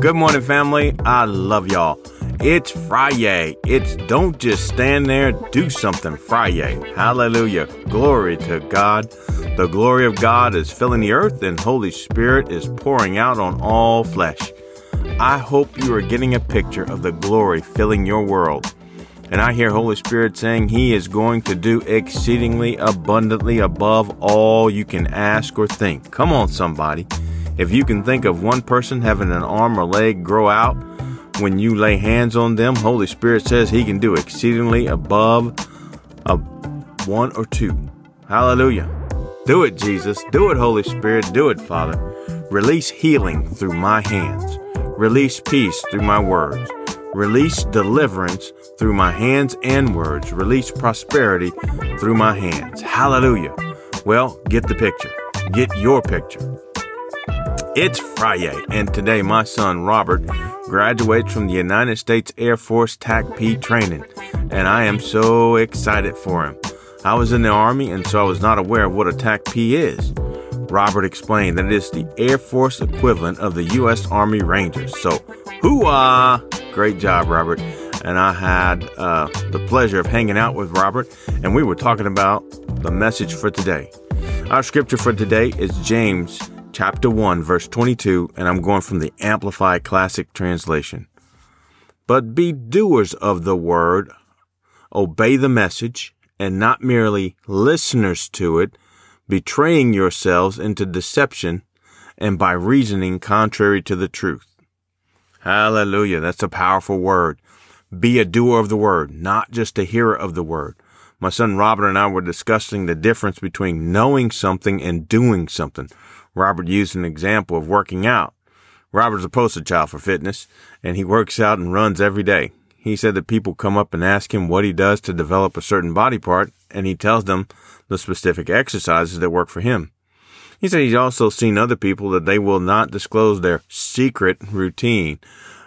Good morning, family. I love y'all. It's Friday. It's don't just stand there, do something Friday. Hallelujah. Glory to God. The glory of God is filling the earth, and Holy Spirit is pouring out on all flesh. I hope you are getting a picture of the glory filling your world. And I hear Holy Spirit saying He is going to do exceedingly abundantly above all you can ask or think. Come on, somebody. If you can think of one person having an arm or leg grow out when you lay hands on them, Holy Spirit says He can do exceedingly above a one or two. Hallelujah. Do it, Jesus. Do it, Holy Spirit. Do it, Father. Release healing through my hands. Release peace through my words. Release deliverance through my hands and words. Release prosperity through my hands. Hallelujah. Well, get the picture. Get your picture. It's Friday, and today my son Robert graduates from the United States Air Force TACP training, and I am so excited for him. I was in the Army, and so I was not aware of what a TACP is. Robert explained that it is the Air Force equivalent of the U.S. Army Rangers. So, hoo-ah! Great job, Robert. And I had uh, the pleasure of hanging out with Robert, and we were talking about the message for today. Our scripture for today is James chapter 1, verse 22, and I'm going from the Amplified Classic Translation. But be doers of the word, obey the message, and not merely listeners to it, betraying yourselves into deception and by reasoning contrary to the truth. Hallelujah. That's a powerful word. Be a doer of the word, not just a hearer of the word. My son Robert and I were discussing the difference between knowing something and doing something. Robert used an example of working out. Robert's a poster child for fitness, and he works out and runs every day. He said that people come up and ask him what he does to develop a certain body part, and he tells them the specific exercises that work for him. He said he's also seen other people that they will not disclose their secret routine.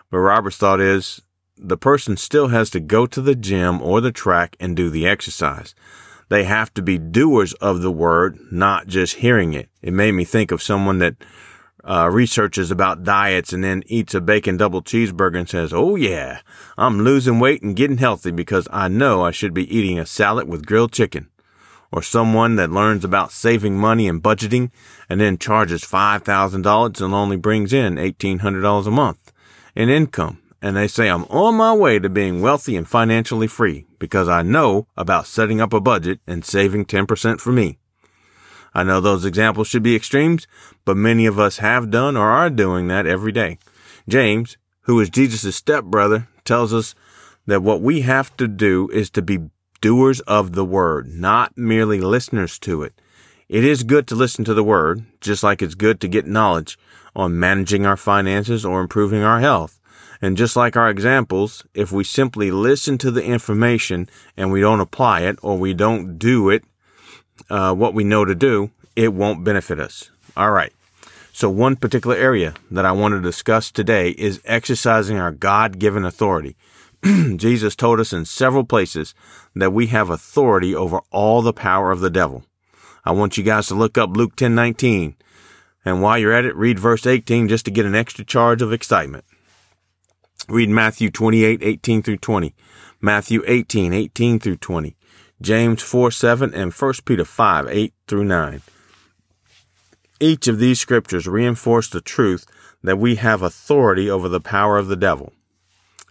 But Robert's thought is the person still has to go to the gym or the track and do the exercise. They have to be doers of the word, not just hearing it. It made me think of someone that uh, researches about diets and then eats a bacon double cheeseburger and says, Oh yeah, I'm losing weight and getting healthy because I know I should be eating a salad with grilled chicken. Or someone that learns about saving money and budgeting and then charges $5,000 and only brings in $1,800 a month in income and they say I'm on my way to being wealthy and financially free because I know about setting up a budget and saving 10% for me. I know those examples should be extremes, but many of us have done or are doing that every day. James, who is Jesus' stepbrother, tells us that what we have to do is to be doers of the word, not merely listeners to it. It is good to listen to the word, just like it's good to get knowledge on managing our finances or improving our health. And just like our examples, if we simply listen to the information and we don't apply it or we don't do it, uh, what we know to do, it won't benefit us. All right. So one particular area that I want to discuss today is exercising our God given authority. Jesus told us in several places that we have authority over all the power of the devil. I want you guys to look up Luke 10:19. And while you're at it, read verse 18 just to get an extra charge of excitement. Read Matthew 28, 18 through 20, Matthew 18, 18 through 20, James 4, 7, and 1 Peter 5, 8 through 9. Each of these scriptures reinforce the truth that we have authority over the power of the devil.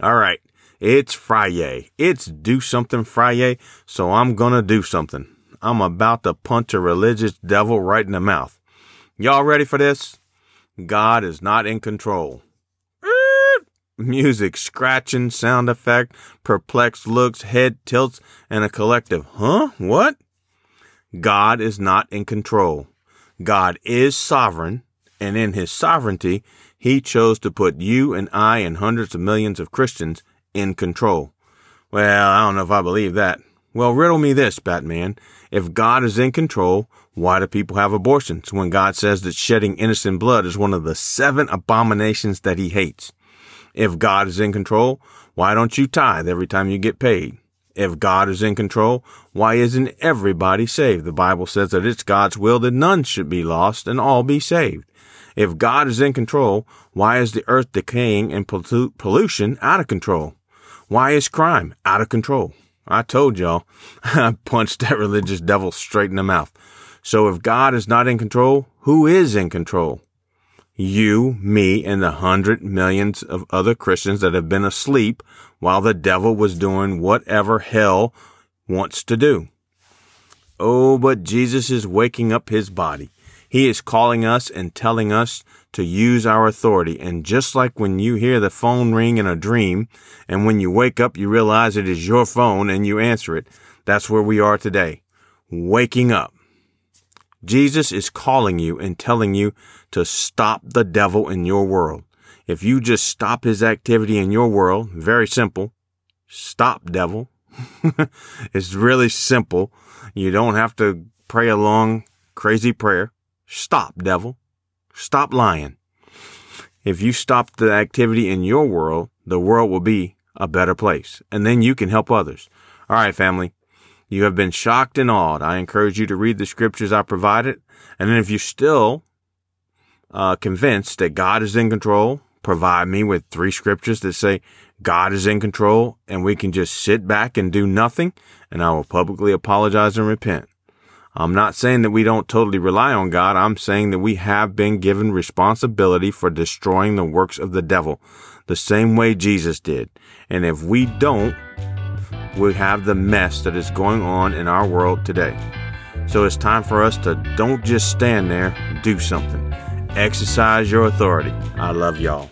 All right. It's Friday. It's do something Friday. So I'm to do something. I'm about to punch a religious devil right in the mouth. Y'all ready for this? God is not in control music, scratching, sound effect, perplexed looks, head tilts, and a collective, huh? What? God is not in control. God is sovereign, and in his sovereignty, he chose to put you and I and hundreds of millions of Christians in control. Well, I don't know if I believe that. Well, riddle me this, Batman. If God is in control, why do people have abortions when God says that shedding innocent blood is one of the seven abominations that he hates? If God is in control, why don't you tithe every time you get paid? If God is in control, why isn't everybody saved? The Bible says that it's God's will that none should be lost and all be saved. If God is in control, why is the earth decaying and pollution out of control? Why is crime out of control? I told y'all, I punched that religious devil straight in the mouth. So if God is not in control, who is in control? You, me, and the hundred millions of other Christians that have been asleep while the devil was doing whatever hell wants to do. Oh, but Jesus is waking up his body. He is calling us and telling us to use our authority. And just like when you hear the phone ring in a dream, and when you wake up, you realize it is your phone and you answer it, that's where we are today. Waking up. Jesus is calling you and telling you to stop the devil in your world. If you just stop his activity in your world, very simple. Stop, devil. it's really simple. You don't have to pray a long, crazy prayer. Stop, devil. Stop lying. If you stop the activity in your world, the world will be a better place. And then you can help others. All right, family. You have been shocked and awed. I encourage you to read the scriptures I provided. And if you're still uh, convinced that God is in control, provide me with three scriptures that say God is in control and we can just sit back and do nothing. And I will publicly apologize and repent. I'm not saying that we don't totally rely on God. I'm saying that we have been given responsibility for destroying the works of the devil the same way Jesus did. And if we don't, we have the mess that is going on in our world today. So it's time for us to don't just stand there, do something. Exercise your authority. I love y'all.